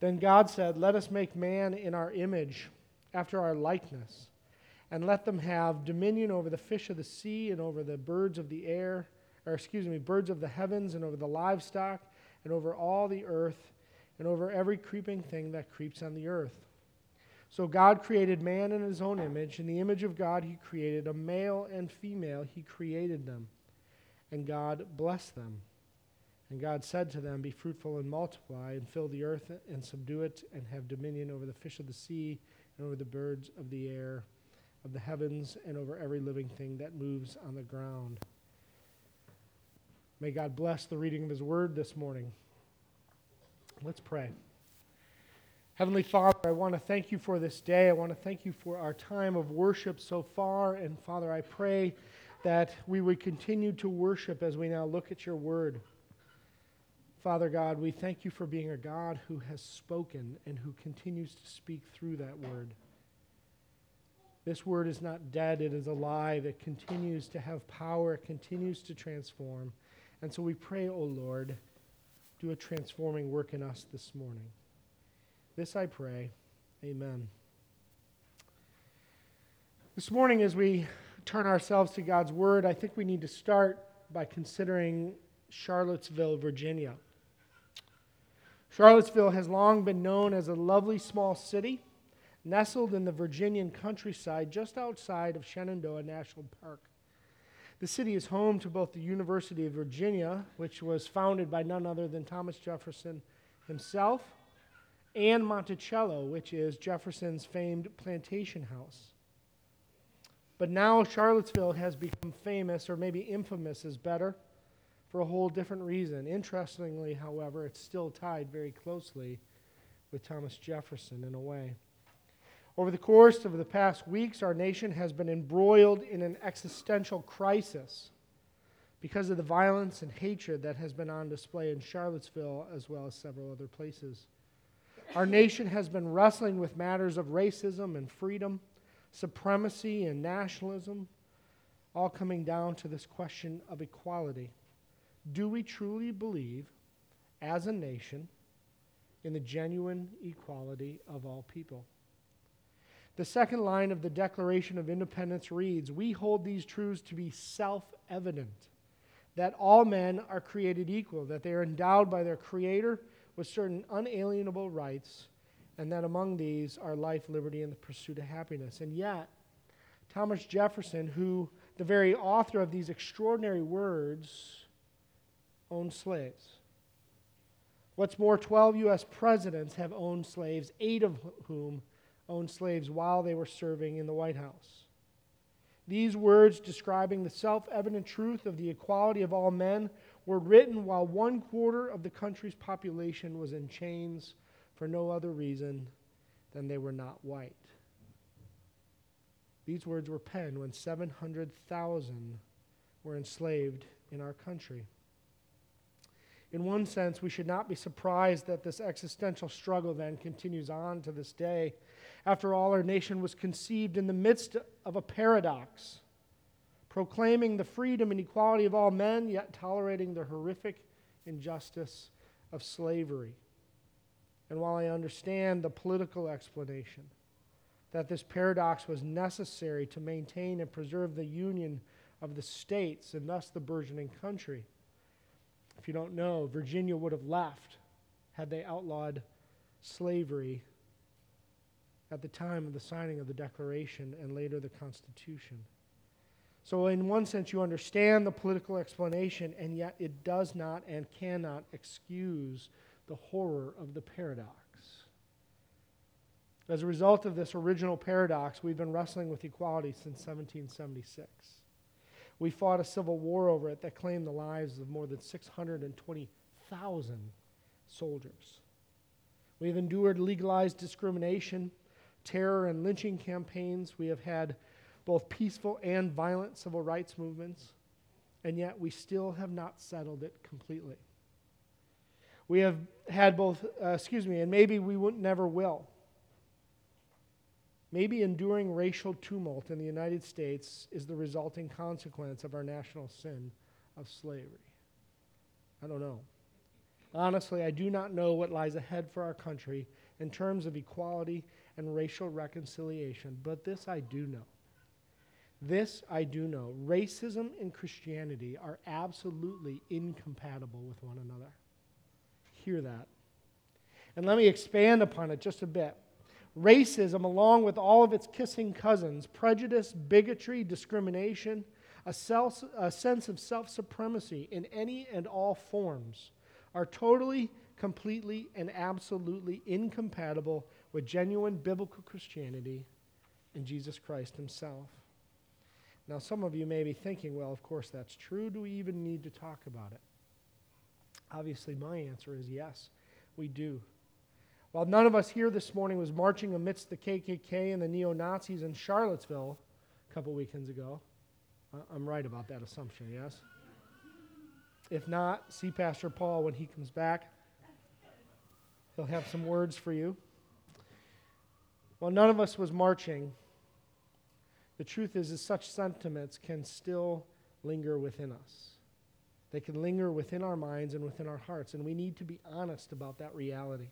Then God said, Let us make man in our image, after our likeness, and let them have dominion over the fish of the sea, and over the birds of the air, or excuse me, birds of the heavens, and over the livestock, and over all the earth, and over every creeping thing that creeps on the earth. So God created man in his own image. In the image of God, he created a male and female, he created them. And God blessed them. And God said to them, Be fruitful and multiply, and fill the earth and subdue it, and have dominion over the fish of the sea, and over the birds of the air, of the heavens, and over every living thing that moves on the ground. May God bless the reading of his word this morning. Let's pray. Heavenly Father, I want to thank you for this day. I want to thank you for our time of worship so far. And Father, I pray that we would continue to worship as we now look at your word. Father God, we thank you for being a God who has spoken and who continues to speak through that word. This word is not dead, it is alive. It continues to have power, it continues to transform. And so we pray, O oh Lord, do a transforming work in us this morning. This I pray. Amen. This morning, as we turn ourselves to God's Word, I think we need to start by considering Charlottesville, Virginia. Charlottesville has long been known as a lovely small city nestled in the Virginian countryside just outside of Shenandoah National Park. The city is home to both the University of Virginia, which was founded by none other than Thomas Jefferson himself, and Monticello, which is Jefferson's famed plantation house. But now Charlottesville has become famous, or maybe infamous is better, for a whole different reason. Interestingly, however, it's still tied very closely with Thomas Jefferson in a way. Over the course of the past weeks, our nation has been embroiled in an existential crisis because of the violence and hatred that has been on display in Charlottesville as well as several other places. Our nation has been wrestling with matters of racism and freedom, supremacy and nationalism, all coming down to this question of equality. Do we truly believe, as a nation, in the genuine equality of all people? The second line of the Declaration of Independence reads We hold these truths to be self evident that all men are created equal, that they are endowed by their Creator with certain unalienable rights, and that among these are life, liberty, and the pursuit of happiness. And yet, Thomas Jefferson, who the very author of these extraordinary words, owned slaves. What's more, 12 U.S. presidents have owned slaves, eight of whom owned slaves while they were serving in the White House. These words describing the self evident truth of the equality of all men were written while one quarter of the country's population was in chains for no other reason than they were not white. These words were penned when 700,000 were enslaved in our country. In one sense, we should not be surprised that this existential struggle then continues on to this day. After all, our nation was conceived in the midst of a paradox proclaiming the freedom and equality of all men, yet tolerating the horrific injustice of slavery. And while I understand the political explanation that this paradox was necessary to maintain and preserve the union of the states and thus the burgeoning country, if you don't know, Virginia would have left had they outlawed slavery at the time of the signing of the Declaration and later the Constitution. So, in one sense, you understand the political explanation, and yet it does not and cannot excuse the horror of the paradox. As a result of this original paradox, we've been wrestling with equality since 1776. We fought a civil war over it that claimed the lives of more than 620,000 soldiers. We've endured legalized discrimination, terror, and lynching campaigns. We have had both peaceful and violent civil rights movements, and yet we still have not settled it completely. We have had both, uh, excuse me, and maybe we never will. Maybe enduring racial tumult in the United States is the resulting consequence of our national sin of slavery. I don't know. Honestly, I do not know what lies ahead for our country in terms of equality and racial reconciliation, but this I do know. This I do know. Racism and Christianity are absolutely incompatible with one another. Hear that. And let me expand upon it just a bit. Racism, along with all of its kissing cousins, prejudice, bigotry, discrimination, a, self, a sense of self supremacy in any and all forms, are totally, completely, and absolutely incompatible with genuine biblical Christianity and Jesus Christ Himself. Now, some of you may be thinking, well, of course that's true. Do we even need to talk about it? Obviously, my answer is yes, we do. While none of us here this morning was marching amidst the KKK and the neo Nazis in Charlottesville a couple weekends ago, I'm right about that assumption, yes? If not, see Pastor Paul when he comes back. He'll have some words for you. While none of us was marching, the truth is, is such sentiments can still linger within us. They can linger within our minds and within our hearts, and we need to be honest about that reality.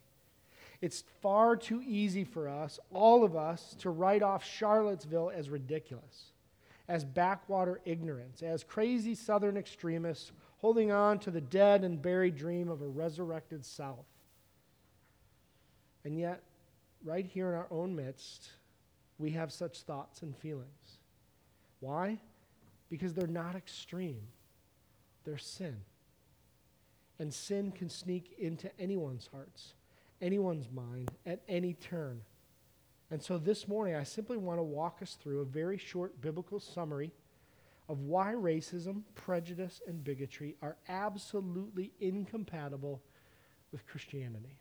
It's far too easy for us, all of us, to write off Charlottesville as ridiculous, as backwater ignorance, as crazy Southern extremists holding on to the dead and buried dream of a resurrected South. And yet, right here in our own midst, we have such thoughts and feelings. Why? Because they're not extreme, they're sin. And sin can sneak into anyone's hearts anyone's mind at any turn. And so this morning, I simply want to walk us through a very short biblical summary of why racism, prejudice, and bigotry are absolutely incompatible with Christianity.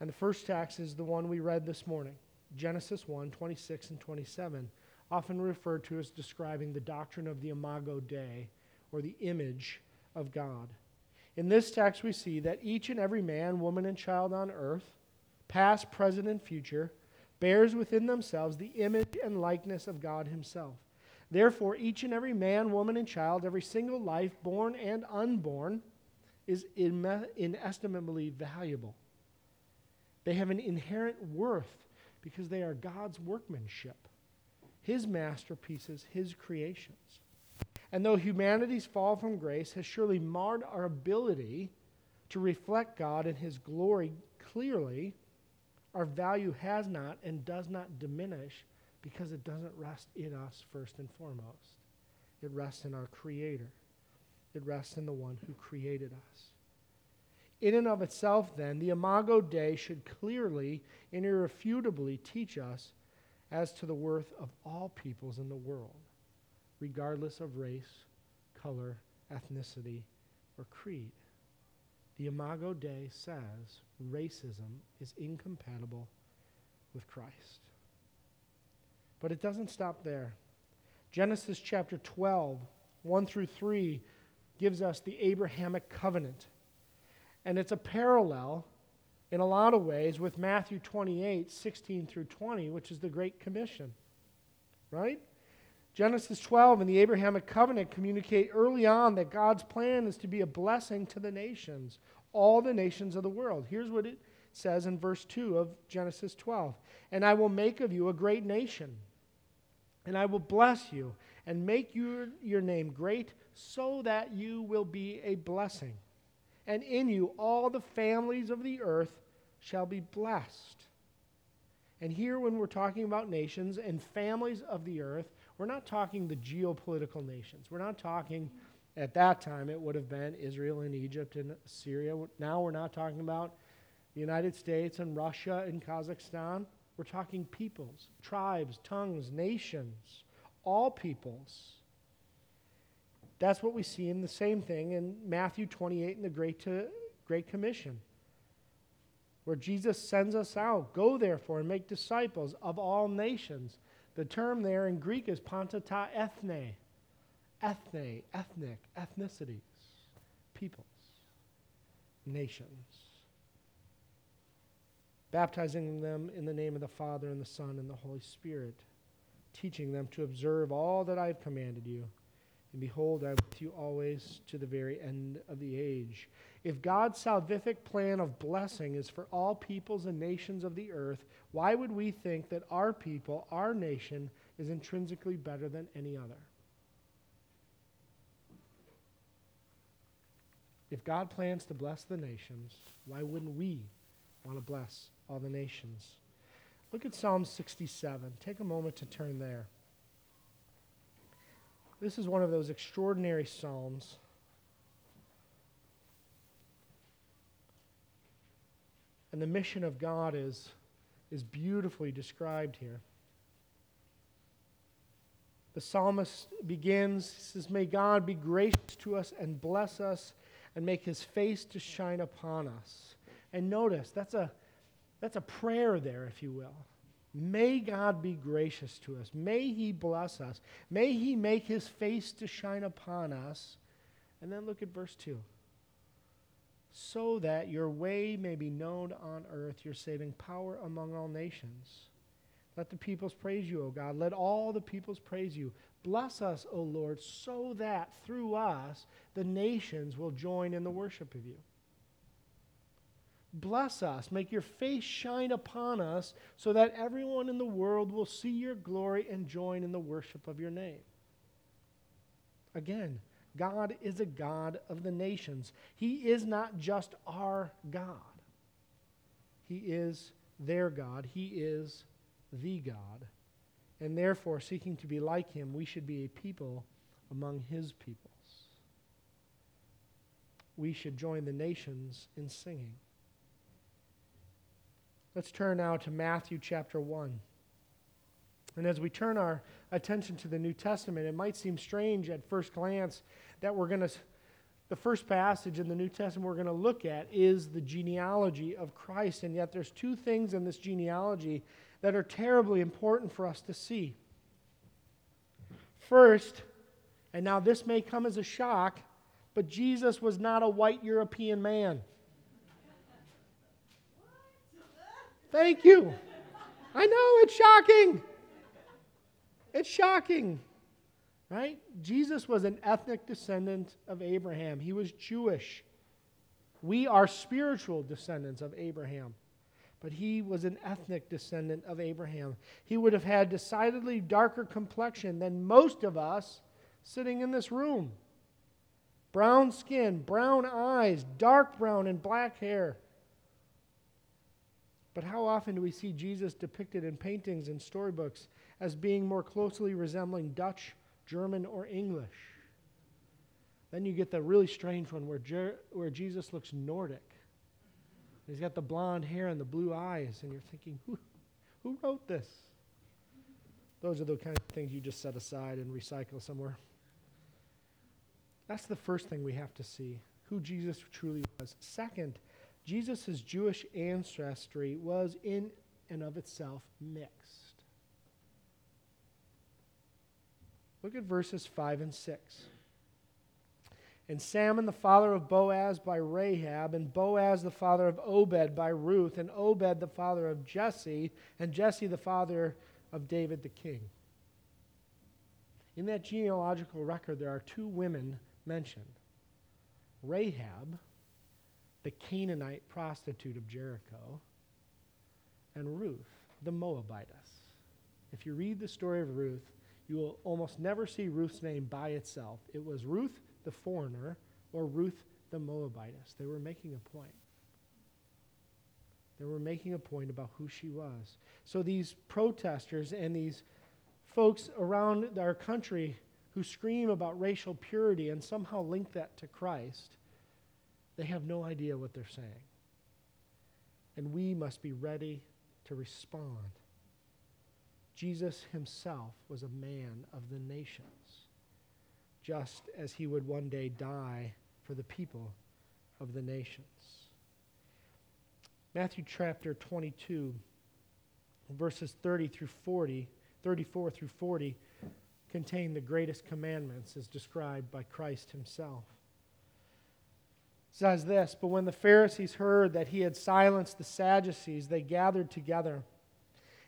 And the first text is the one we read this morning Genesis 1 26 and 27, often referred to as describing the doctrine of the Imago Dei, or the image of God. In this text, we see that each and every man, woman, and child on earth, past, present, and future, bears within themselves the image and likeness of God Himself. Therefore, each and every man, woman, and child, every single life, born and unborn, is inestimably valuable. They have an inherent worth because they are God's workmanship, His masterpieces, His creations. And though humanity's fall from grace has surely marred our ability to reflect God and His glory clearly, our value has not and does not diminish because it doesn't rest in us first and foremost. It rests in our Creator, it rests in the one who created us. In and of itself, then, the Imago Dei should clearly and irrefutably teach us as to the worth of all peoples in the world regardless of race, color, ethnicity, or creed. The Imago Dei says racism is incompatible with Christ. But it doesn't stop there. Genesis chapter 12, 1 through 3, gives us the Abrahamic covenant. And it's a parallel in a lot of ways with Matthew 28, 16 through 20, which is the Great Commission. Right? Genesis 12 and the Abrahamic covenant communicate early on that God's plan is to be a blessing to the nations, all the nations of the world. Here's what it says in verse 2 of Genesis 12 And I will make of you a great nation, and I will bless you, and make your, your name great, so that you will be a blessing. And in you all the families of the earth shall be blessed. And here, when we're talking about nations and families of the earth, we're not talking the geopolitical nations. We're not talking, at that time, it would have been Israel and Egypt and Syria. Now we're not talking about the United States and Russia and Kazakhstan. We're talking peoples, tribes, tongues, nations, all peoples. That's what we see in the same thing in Matthew 28 in the Great, to, Great Commission, where Jesus sends us out. Go therefore and make disciples of all nations the term there in Greek is panta ta ethne. Ethne, ethnic, ethnicities, peoples, nations. Baptizing them in the name of the Father and the Son and the Holy Spirit, teaching them to observe all that I have commanded you. And behold, I am with you always to the very end of the age. If God's salvific plan of blessing is for all peoples and nations of the earth, why would we think that our people, our nation, is intrinsically better than any other? If God plans to bless the nations, why wouldn't we want to bless all the nations? Look at Psalm 67. Take a moment to turn there. This is one of those extraordinary Psalms. And the mission of God is, is beautifully described here. The psalmist begins, says, May God be gracious to us and bless us and make his face to shine upon us. And notice, that's a, that's a prayer there, if you will. May God be gracious to us. May he bless us. May he make his face to shine upon us. And then look at verse 2 so that your way may be known on earth, your saving power among all nations. Let the peoples praise you, O God. Let all the peoples praise you. Bless us, O Lord, so that through us the nations will join in the worship of you. Bless us. Make your face shine upon us so that everyone in the world will see your glory and join in the worship of your name. Again, God is a God of the nations. He is not just our God, He is their God. He is the God. And therefore, seeking to be like Him, we should be a people among His peoples. We should join the nations in singing. Let's turn now to Matthew chapter 1. And as we turn our attention to the New Testament, it might seem strange at first glance that we're going to, the first passage in the New Testament we're going to look at is the genealogy of Christ. And yet there's two things in this genealogy that are terribly important for us to see. First, and now this may come as a shock, but Jesus was not a white European man. Thank you. I know it's shocking. It's shocking, right? Jesus was an ethnic descendant of Abraham, he was Jewish. We are spiritual descendants of Abraham, but he was an ethnic descendant of Abraham. He would have had decidedly darker complexion than most of us sitting in this room. Brown skin, brown eyes, dark brown and black hair. But how often do we see Jesus depicted in paintings and storybooks as being more closely resembling Dutch, German, or English. Then you get the really strange one where, Jer- where Jesus looks Nordic. He's got the blonde hair and the blue eyes, and you're thinking, who, who wrote this? Those are the kind of things you just set aside and recycle somewhere. That's the first thing we have to see who Jesus truly was. Second, Jesus' Jewish ancestry was in and of itself mixed. Look at verses 5 and 6. And Salmon, the father of Boaz by Rahab, and Boaz, the father of Obed by Ruth, and Obed, the father of Jesse, and Jesse, the father of David the king. In that genealogical record, there are two women mentioned Rahab, the Canaanite prostitute of Jericho, and Ruth, the Moabitess. If you read the story of Ruth, you will almost never see Ruth's name by itself. It was Ruth the foreigner or Ruth the Moabitess. They were making a point. They were making a point about who she was. So these protesters and these folks around our country who scream about racial purity and somehow link that to Christ, they have no idea what they're saying. And we must be ready to respond. Jesus himself was a man of the nations, just as he would one day die for the people of the nations. Matthew chapter 22, verses 30 through 40, 34 through 40, contain the greatest commandments as described by Christ himself. Says this But when the Pharisees heard that he had silenced the Sadducees, they gathered together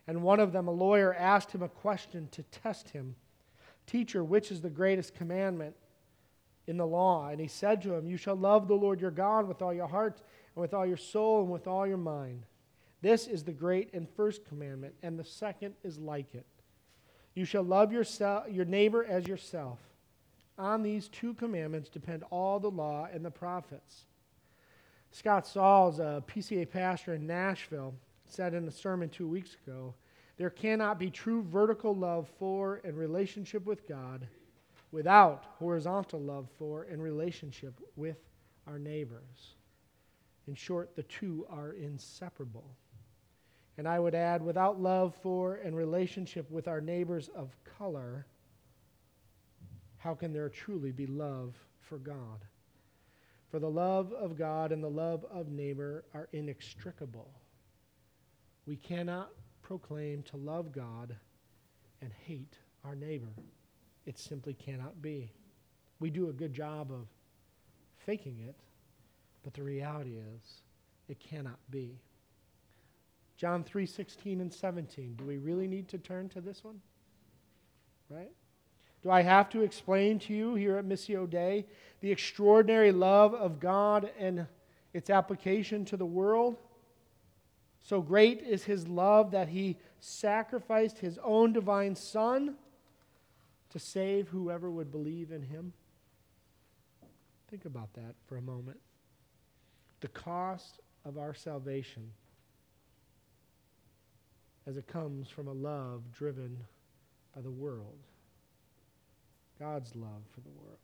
and one of them, a lawyer, asked him a question to test him Teacher, which is the greatest commandment? in the law. And he said to him, You shall love the Lord your God with all your heart, and with all your soul, and with all your mind. This is the great and first commandment, and the second is like it. You shall love yourself, your neighbor as yourself. On these two commandments depend all the law and the prophets. Scott Sauls, a PCA pastor in Nashville, said in a sermon two weeks ago there cannot be true vertical love for and relationship with God without horizontal love for and relationship with our neighbors. In short, the two are inseparable. And I would add, without love for and relationship with our neighbors of color, how can there truly be love for God? For the love of God and the love of neighbor are inextricable. We cannot proclaim to love God and hate our neighbor. It simply cannot be. We do a good job of faking it, but the reality is it cannot be. John 3:16 and 17. Do we really need to turn to this one? Right? Do I have to explain to you here at Missio Dei the extraordinary love of God and its application to the world? So great is his love that he sacrificed his own divine Son to save whoever would believe in him. Think about that for a moment. The cost of our salvation as it comes from a love driven by the world. God's love for the world.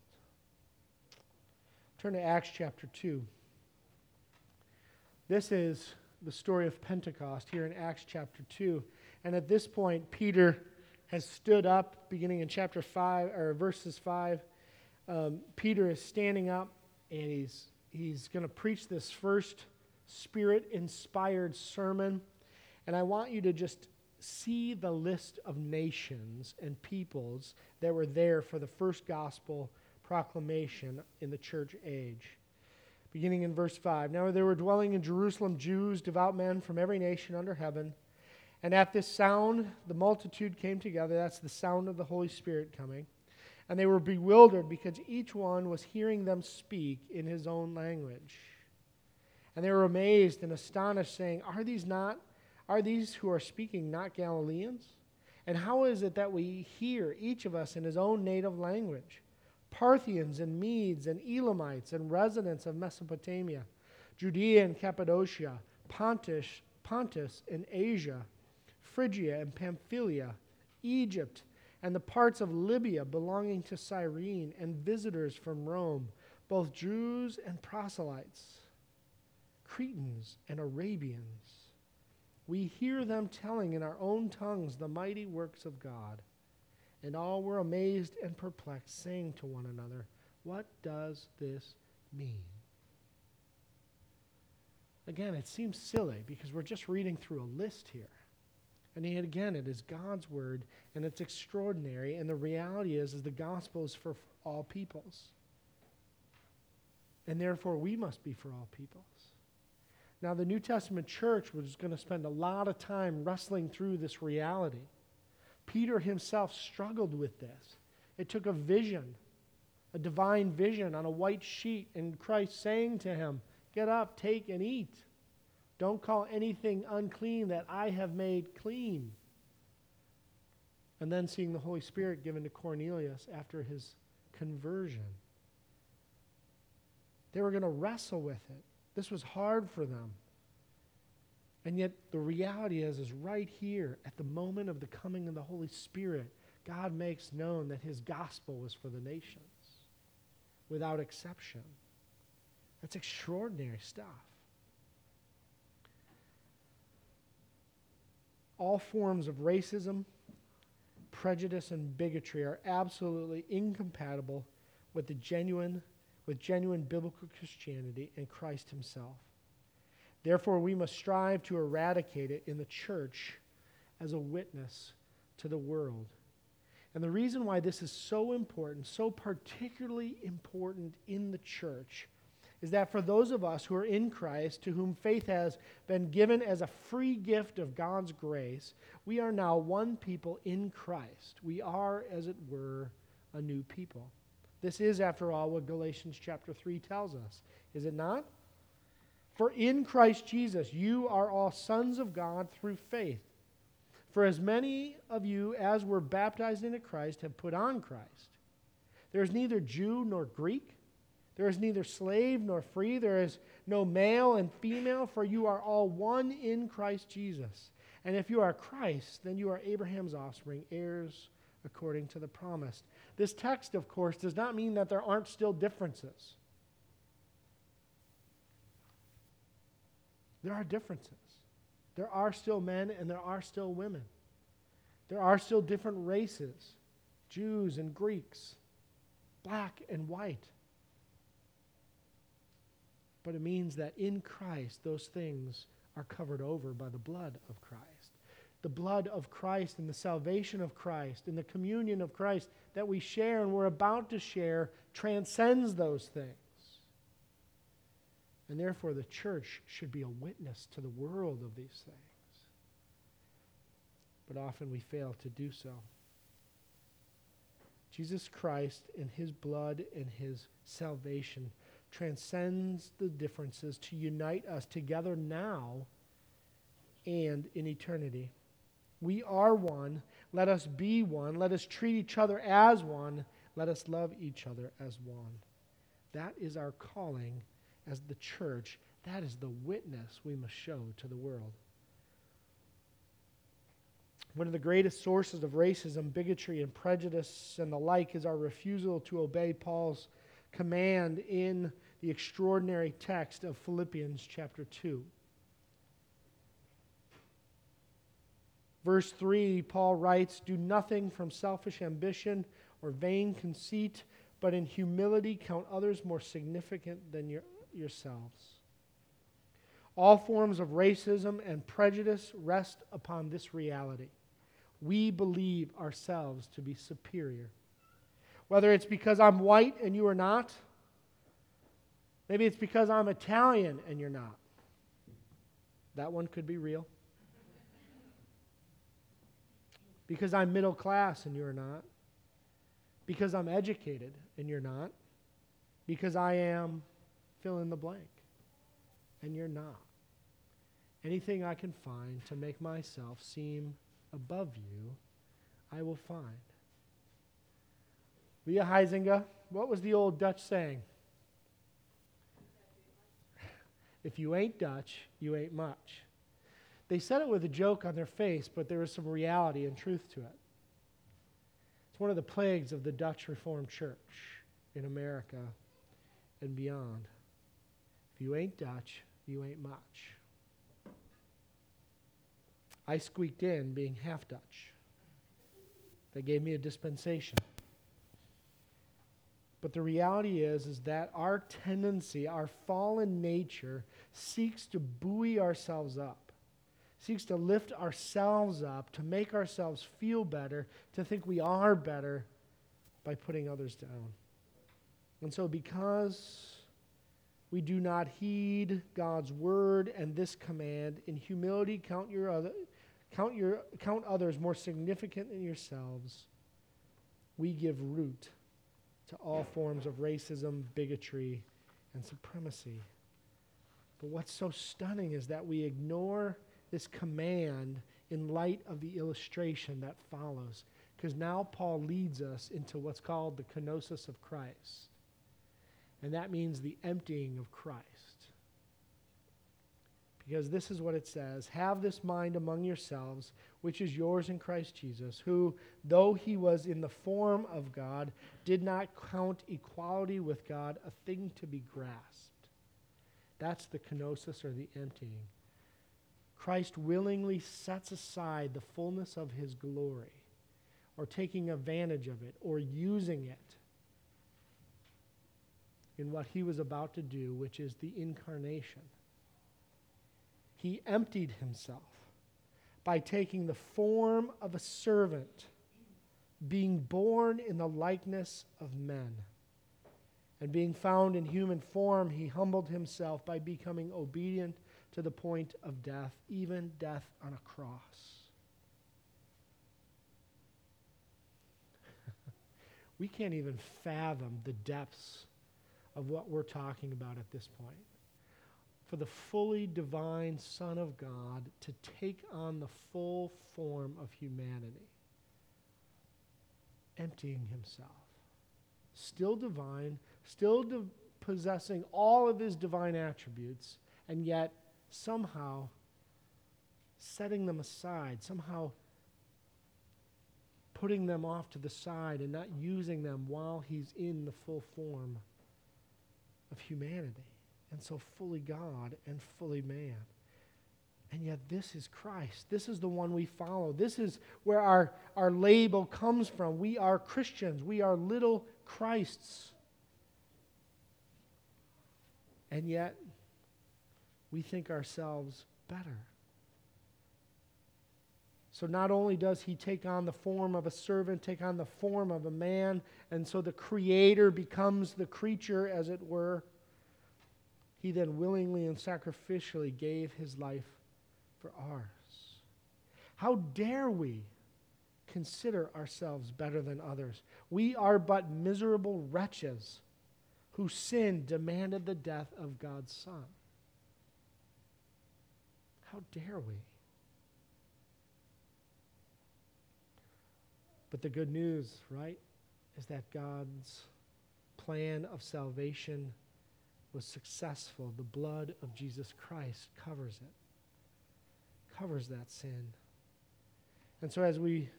Turn to Acts chapter 2. This is the story of Pentecost here in Acts chapter 2. And at this point, Peter has stood up, beginning in chapter 5, or verses 5. Um, Peter is standing up and he's, he's going to preach this first spirit inspired sermon. And I want you to just see the list of nations and peoples that were there for the first gospel proclamation in the church age beginning in verse 5. Now there were dwelling in Jerusalem Jews, devout men from every nation under heaven. And at this sound, the multitude came together. That's the sound of the Holy Spirit coming. And they were bewildered because each one was hearing them speak in his own language. And they were amazed and astonished, saying, Are these not, are these who are speaking not Galileans? And how is it that we hear each of us in his own native language? Parthians and Medes and Elamites and residents of Mesopotamia, Judea and Cappadocia, Pontus, Pontus and Asia, Phrygia and Pamphylia, Egypt, and the parts of Libya belonging to Cyrene, and visitors from Rome, both Jews and proselytes, Cretans and Arabians. We hear them telling in our own tongues the mighty works of God. And all were amazed and perplexed, saying to one another, What does this mean? Again, it seems silly because we're just reading through a list here. And yet again, it is God's word and it's extraordinary. And the reality is, is the gospel is for all peoples. And therefore, we must be for all peoples. Now, the New Testament church was going to spend a lot of time wrestling through this reality. Peter himself struggled with this. It took a vision, a divine vision on a white sheet, and Christ saying to him, Get up, take, and eat. Don't call anything unclean that I have made clean. And then seeing the Holy Spirit given to Cornelius after his conversion. They were going to wrestle with it. This was hard for them. And yet, the reality is, is right here at the moment of the coming of the Holy Spirit, God makes known that his gospel was for the nations without exception. That's extraordinary stuff. All forms of racism, prejudice, and bigotry are absolutely incompatible with the genuine, with genuine biblical Christianity and Christ himself. Therefore, we must strive to eradicate it in the church as a witness to the world. And the reason why this is so important, so particularly important in the church, is that for those of us who are in Christ, to whom faith has been given as a free gift of God's grace, we are now one people in Christ. We are, as it were, a new people. This is, after all, what Galatians chapter 3 tells us, is it not? For in Christ Jesus you are all sons of God through faith. For as many of you as were baptized into Christ have put on Christ. There is neither Jew nor Greek. There is neither slave nor free. There is no male and female, for you are all one in Christ Jesus. And if you are Christ, then you are Abraham's offspring, heirs according to the promise. This text, of course, does not mean that there aren't still differences. There are differences. There are still men and there are still women. There are still different races Jews and Greeks, black and white. But it means that in Christ, those things are covered over by the blood of Christ. The blood of Christ and the salvation of Christ and the communion of Christ that we share and we're about to share transcends those things. And therefore, the church should be a witness to the world of these things. But often we fail to do so. Jesus Christ and his blood and his salvation transcends the differences to unite us together now and in eternity. We are one. Let us be one. Let us treat each other as one. Let us love each other as one. That is our calling as the church, that is the witness we must show to the world. One of the greatest sources of racism, bigotry, and prejudice and the like is our refusal to obey Paul's command in the extraordinary text of Philippians chapter 2. Verse 3, Paul writes, Do nothing from selfish ambition or vain conceit, but in humility count others more significant than your, yourselves. All forms of racism and prejudice rest upon this reality. We believe ourselves to be superior. Whether it's because I'm white and you are not, maybe it's because I'm Italian and you're not. That one could be real. Because I'm middle class and you're not. Because I'm educated and you're not. Because I am fill in the blank. And you're not. Anything I can find to make myself seem above you, I will find. Leah Heisinger, what was the old Dutch saying? if you ain't Dutch, you ain't much. They said it with a joke on their face, but there was some reality and truth to it. It's one of the plagues of the Dutch Reformed Church in America and beyond If you ain't Dutch, you ain't much. I squeaked in being half Dutch. They gave me a dispensation. But the reality is is that our tendency, our fallen nature seeks to buoy ourselves up. Seeks to lift ourselves up, to make ourselves feel better, to think we are better by putting others down. And so because we do not heed God's word and this command. In humility, count your other, count your count others more significant than yourselves. We give root to all forms of racism, bigotry, and supremacy. But what's so stunning is that we ignore this command in light of the illustration that follows. Because now Paul leads us into what's called the kenosis of Christ and that means the emptying of Christ. Because this is what it says Have this mind among yourselves, which is yours in Christ Jesus, who, though he was in the form of God, did not count equality with God a thing to be grasped. That's the kenosis or the emptying. Christ willingly sets aside the fullness of his glory, or taking advantage of it, or using it in what he was about to do, which is the incarnation. He emptied himself by taking the form of a servant, being born in the likeness of men. And being found in human form, he humbled himself by becoming obedient to the point of death, even death on a cross. we can't even fathom the depths of what we're talking about at this point. For the fully divine Son of God to take on the full form of humanity, emptying himself, still divine, still possessing all of his divine attributes, and yet somehow setting them aside, somehow putting them off to the side and not using them while he's in the full form of humanity. And so fully God and fully man. And yet, this is Christ. This is the one we follow. This is where our, our label comes from. We are Christians. We are little Christs. And yet, we think ourselves better. So not only does he take on the form of a servant, take on the form of a man, and so the creator becomes the creature, as it were, he then willingly and sacrificially gave his life for ours. How dare we consider ourselves better than others? We are but miserable wretches whose sin demanded the death of God's Son. How dare we? But the good news, right, is that God's plan of salvation was successful. The blood of Jesus Christ covers it, covers that sin. And so as we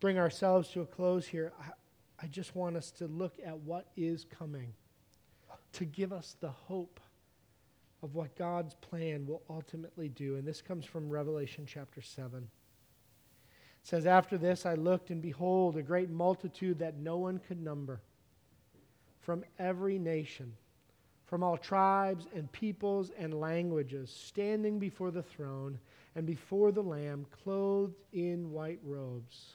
bring ourselves to a close here, I, I just want us to look at what is coming to give us the hope of what God's plan will ultimately do. And this comes from Revelation chapter 7. It says, After this I looked, and behold, a great multitude that no one could number from every nation, from all tribes and peoples and languages, standing before the throne and before the Lamb, clothed in white robes,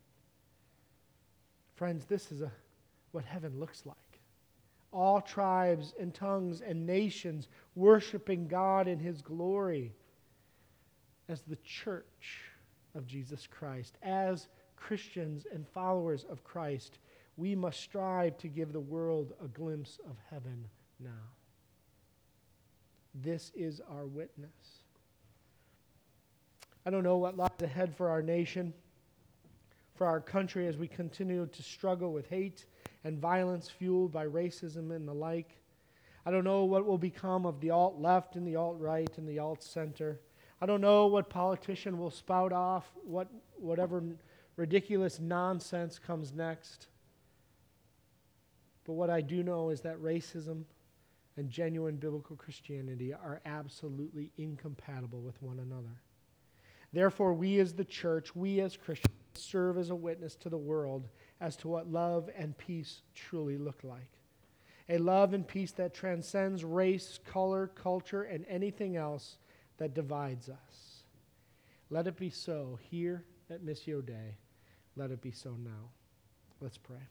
Friends, this is a, what heaven looks like. All tribes and tongues and nations worshiping God in His glory as the church of Jesus Christ, as Christians and followers of Christ, we must strive to give the world a glimpse of heaven now. This is our witness. I don't know what lies ahead for our nation, for our country as we continue to struggle with hate and violence fueled by racism and the like. I don't know what will become of the alt left and the alt right and the alt center. I don't know what politician will spout off what whatever ridiculous nonsense comes next. But what I do know is that racism and genuine biblical Christianity are absolutely incompatible with one another. Therefore, we as the church, we as Christians, serve as a witness to the world as to what love and peace truly look like. A love and peace that transcends race, color, culture, and anything else that divides us. Let it be so here at Missio Dei. Let it be so now. Let's pray.